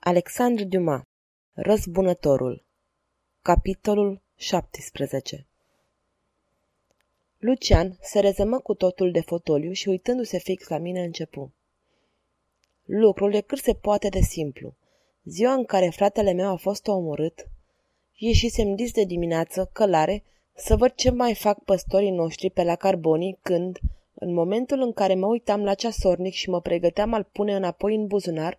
Alexandre Dumas Răzbunătorul Capitolul 17 Lucian se rezămă cu totul de fotoliu și uitându-se fix la mine începu. Lucrul e cât se poate de simplu. Ziua în care fratele meu a fost omorât, ieșisem dis de dimineață, călare, să văd ce mai fac păstorii noștri pe la carbonii când, în momentul în care mă uitam la ceasornic și mă pregăteam al pune înapoi în buzunar,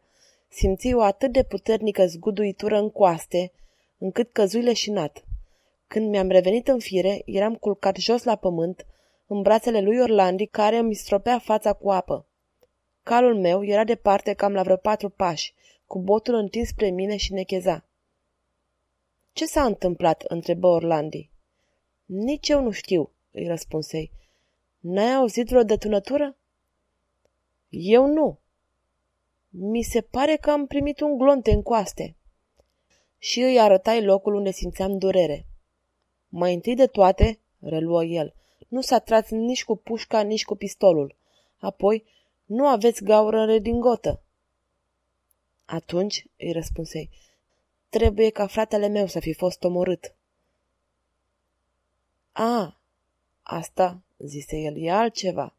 simți o atât de puternică zguduitură în coaste, încât căzui leșinat. Când mi-am revenit în fire, eram culcat jos la pământ, în brațele lui Orlandi, care îmi stropea fața cu apă. Calul meu era departe cam la vreo patru pași, cu botul întins spre mine și necheza. Ce s-a întâmplat?" întrebă Orlandi. Nici eu nu știu," îi răspunsei. N-ai auzit vreo detunătură?" Eu nu." Mi se pare că am primit un glonte în coaste." Și îi arătai locul unde simțeam durere. Mai întâi de toate, reluă el, nu s-a tras nici cu pușca, nici cu pistolul. Apoi, nu aveți gaură în redingotă. Atunci, îi răspunsei, trebuie ca fratele meu să fi fost omorât. A, asta, zise el, e altceva.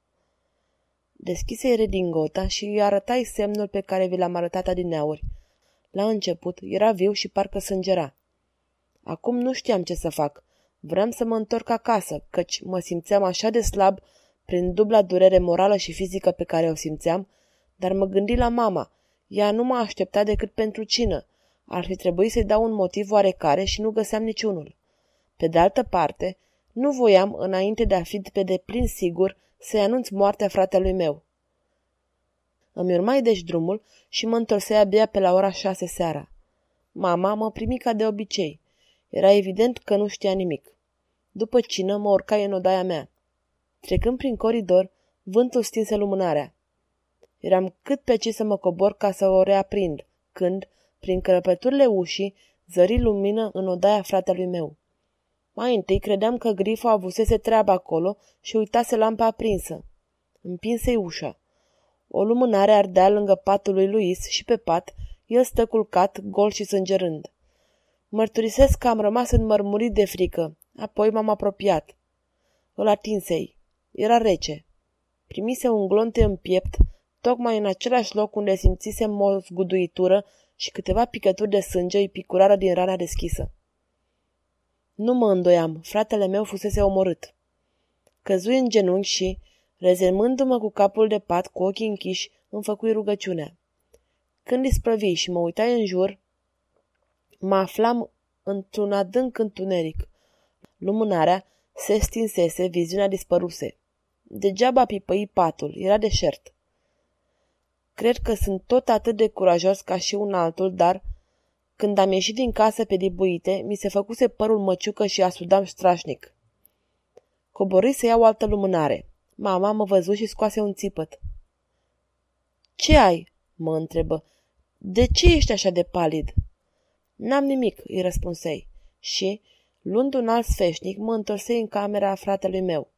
Deschise redingota și îi arătai semnul pe care vi l-am arătat adineauri. La început era viu și parcă sângera. Acum nu știam ce să fac. Vreau să mă întorc acasă, căci mă simțeam așa de slab prin dubla durere morală și fizică pe care o simțeam, dar mă gândi la mama. Ea nu m-a așteptat decât pentru cină. Ar fi trebuit să-i dau un motiv oarecare și nu găseam niciunul. Pe de altă parte, nu voiam, înainte de a fi pe deplin sigur, să-i anunț moartea fratelui meu. Îmi urmai deci drumul și mă întorsei abia pe la ora șase seara. Mama mă primi ca de obicei. Era evident că nu știa nimic. După cină mă urcai în odaia mea. Trecând prin coridor, vântul stinse lumânarea. Eram cât pe ce să mă cobor ca să o reaprind, când, prin crăpăturile ușii, zări lumină în odaia fratelui meu. Mai întâi credeam că Grifo avusese treaba acolo și uitase lampa aprinsă. Împinse ușa. O lumânare ardea lângă patul lui Luis și pe pat el stă culcat, gol și sângerând. Mărturisesc că am rămas înmărmurit de frică, apoi m-am apropiat. Îl atinsei. Era rece. Primise un glonte în piept, tocmai în același loc unde simțisem o zguduitură și câteva picături de sânge îi picurară din rana deschisă. Nu mă îndoiam, fratele meu fusese omorât. Căzui în genunchi și, rezemându-mă cu capul de pat, cu ochii închiși, îmi făcui rugăciunea. Când isprăvi și mă uitai în jur, mă aflam într-un adânc întuneric. Lumânarea se stinsese, viziunea dispăruse. Degeaba pipăi patul, era deșert. Cred că sunt tot atât de curajos ca și un altul, dar când am ieșit din casă pe dibuite, mi se făcuse părul măciucă și asudam strașnic. Coborâi să iau altă lumânare. Mama mă văzu și scoase un țipăt. Ce ai?" mă întrebă. De ce ești așa de palid?" N-am nimic," îi răspunsei. Și, luând un alt sfeșnic, mă întorsei în camera fratelui meu.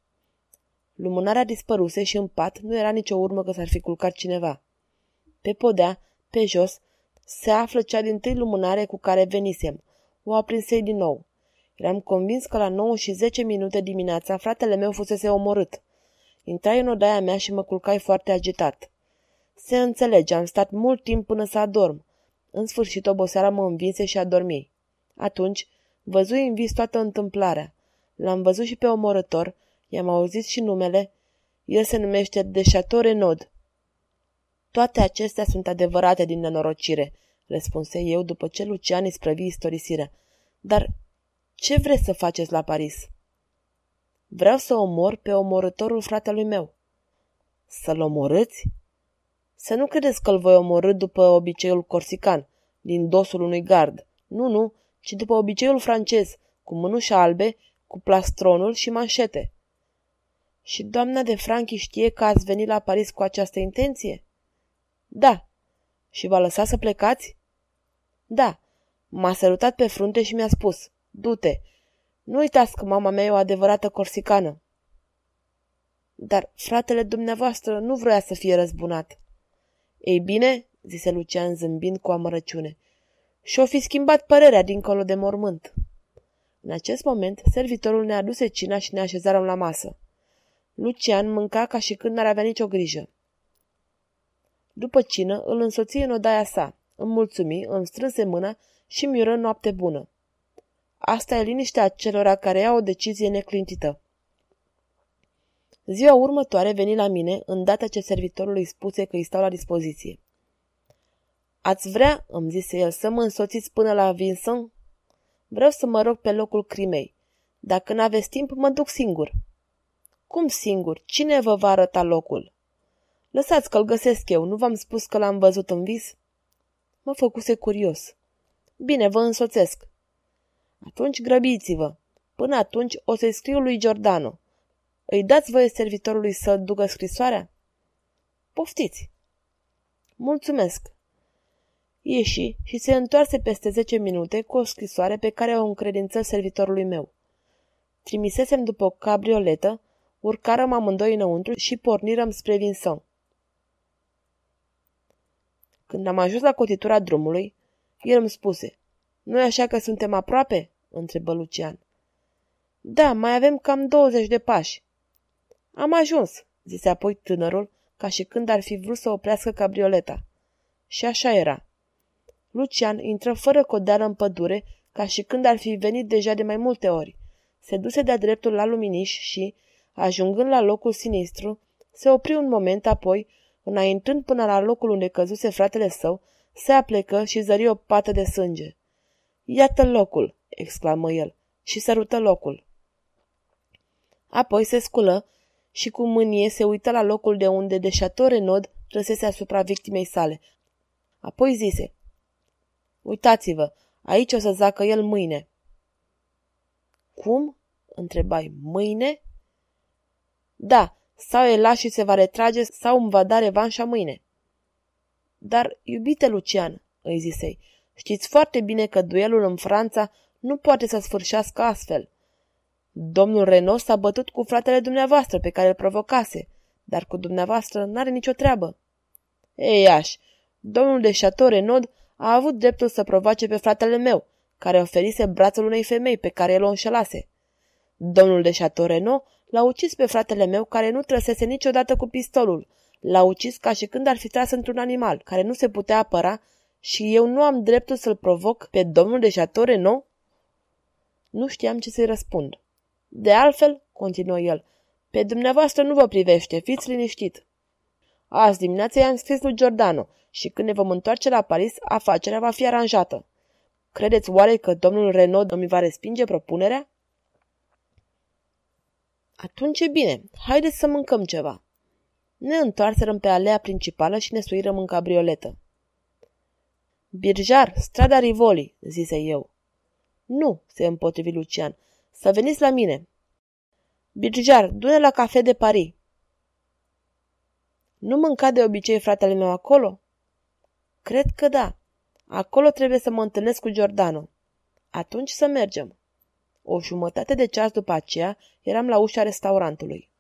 Lumânarea dispăruse și în pat nu era nicio urmă că s-ar fi culcat cineva. Pe podea, pe jos, se află cea din tâi lumânare cu care venisem. O aprinsei din nou. Eram convins că la 9 și 10 minute dimineața fratele meu fusese omorât. Intrai în odaia mea și mă culcai foarte agitat. Se înțelege, am stat mult timp până să adorm. În sfârșit, oboseala mă învinse și adormi. Atunci, văzui în vis toată întâmplarea. L-am văzut și pe omorător, i-am auzit și numele. El se numește de Chateau Renaud. Toate acestea sunt adevărate din nenorocire, răspunse eu după ce Lucian sprăvi istorisirea. Dar ce vreți să faceți la Paris? Vreau să omor pe omorătorul fratelui meu. Să-l omorâți? Să nu credeți că îl voi omorâ după obiceiul corsican, din dosul unui gard. Nu, nu, ci după obiceiul francez, cu mânuși albe, cu plastronul și manșete. Și doamna de Franchi știe că ați venit la Paris cu această intenție? Da. Și v-a lăsat să plecați? Da. M-a sărutat pe frunte și mi-a spus, du-te. Nu uitați că mama mea e o adevărată corsicană. Dar fratele dumneavoastră nu vrea să fie răzbunat. Ei bine, zise Lucian zâmbind cu amărăciune. Și-o fi schimbat părerea dincolo de mormânt. În acest moment, servitorul ne aduse cina și ne așezarăm la masă. Lucian mânca ca și când n-ar avea nicio grijă. După cină, îl însoți în odaia sa, îmi mulțumi, îmi strânse mâna și mi noapte bună. Asta e liniștea celor care iau o decizie neclintită. Ziua următoare veni la mine, îndată ce servitorul îi spuse că îi stau la dispoziție. Ați vrea, îmi zise el, să mă însoțiți până la Vincent? Vreau să mă rog pe locul crimei. Dacă n-aveți timp, mă duc singur. Cum singur? Cine vă va arăta locul? Lăsați că-l găsesc eu, nu v-am spus că l-am văzut în vis? Mă făcuse curios. Bine, vă însoțesc. Atunci grăbiți-vă. Până atunci o să-i scriu lui Giordano. Îi dați voie servitorului să ducă scrisoarea? Poftiți! Mulțumesc! Ieși și se întoarse peste zece minute cu o scrisoare pe care o încredință servitorului meu. Trimisesem după o cabrioletă, urcarăm amândoi înăuntru și pornirăm spre Vincent. Când am ajuns la cotitura drumului, el îmi spuse, nu e așa că suntem aproape?" întrebă Lucian. Da, mai avem cam 20 de pași. Am ajuns, zise apoi tânărul, ca și când ar fi vrut să oprească cabrioleta. Și așa era. Lucian intră fără codeală în pădure, ca și când ar fi venit deja de mai multe ori. Se duse de-a dreptul la luminiș și, ajungând la locul sinistru, se opri un moment, apoi, înaintând până la locul unde căzuse fratele său, se aplecă și zări o pată de sânge. Iată locul!" exclamă el și sărută locul. Apoi se sculă și cu mânie se uită la locul de unde de Renaud trăsese asupra victimei sale. Apoi zise, Uitați-vă, aici o să zacă el mâine. Cum? întrebai, mâine? Da, sau e las și se va retrage sau îmi va da revanșa mâine. Dar, iubite Lucian, îi zisei, știți foarte bine că duelul în Franța nu poate să sfârșească astfel. Domnul Renault s-a bătut cu fratele dumneavoastră pe care îl provocase, dar cu dumneavoastră n-are nicio treabă. Ei, aș, domnul de Chateau Renaud a avut dreptul să provoace pe fratele meu, care oferise brațul unei femei pe care el o înșelase. Domnul de Chateau Renaud l-a ucis pe fratele meu care nu trăsese niciodată cu pistolul. L-a ucis ca și când ar fi tras într-un animal care nu se putea apăra și eu nu am dreptul să-l provoc pe domnul de Chateau Renaud? Nu știam ce să-i răspund. De altfel, continuă el, pe dumneavoastră nu vă privește, fiți liniștit. Azi dimineața i-am scris lui Giordano și când ne vom întoarce la Paris, afacerea va fi aranjată. Credeți oare că domnul Renaud îmi va respinge propunerea? Atunci e bine, haideți să mâncăm ceva. Ne întoarserăm pe alea principală și ne suirăm în cabrioletă. Birjar, strada Rivoli, zise eu. Nu, se împotrivi Lucian, să veniți la mine. Birjar, du-ne la cafe de Paris. Nu mânca de obicei fratele meu acolo? Cred că da. Acolo trebuie să mă întâlnesc cu Giordano. Atunci să mergem. O jumătate de ceas după aceea eram la ușa restaurantului.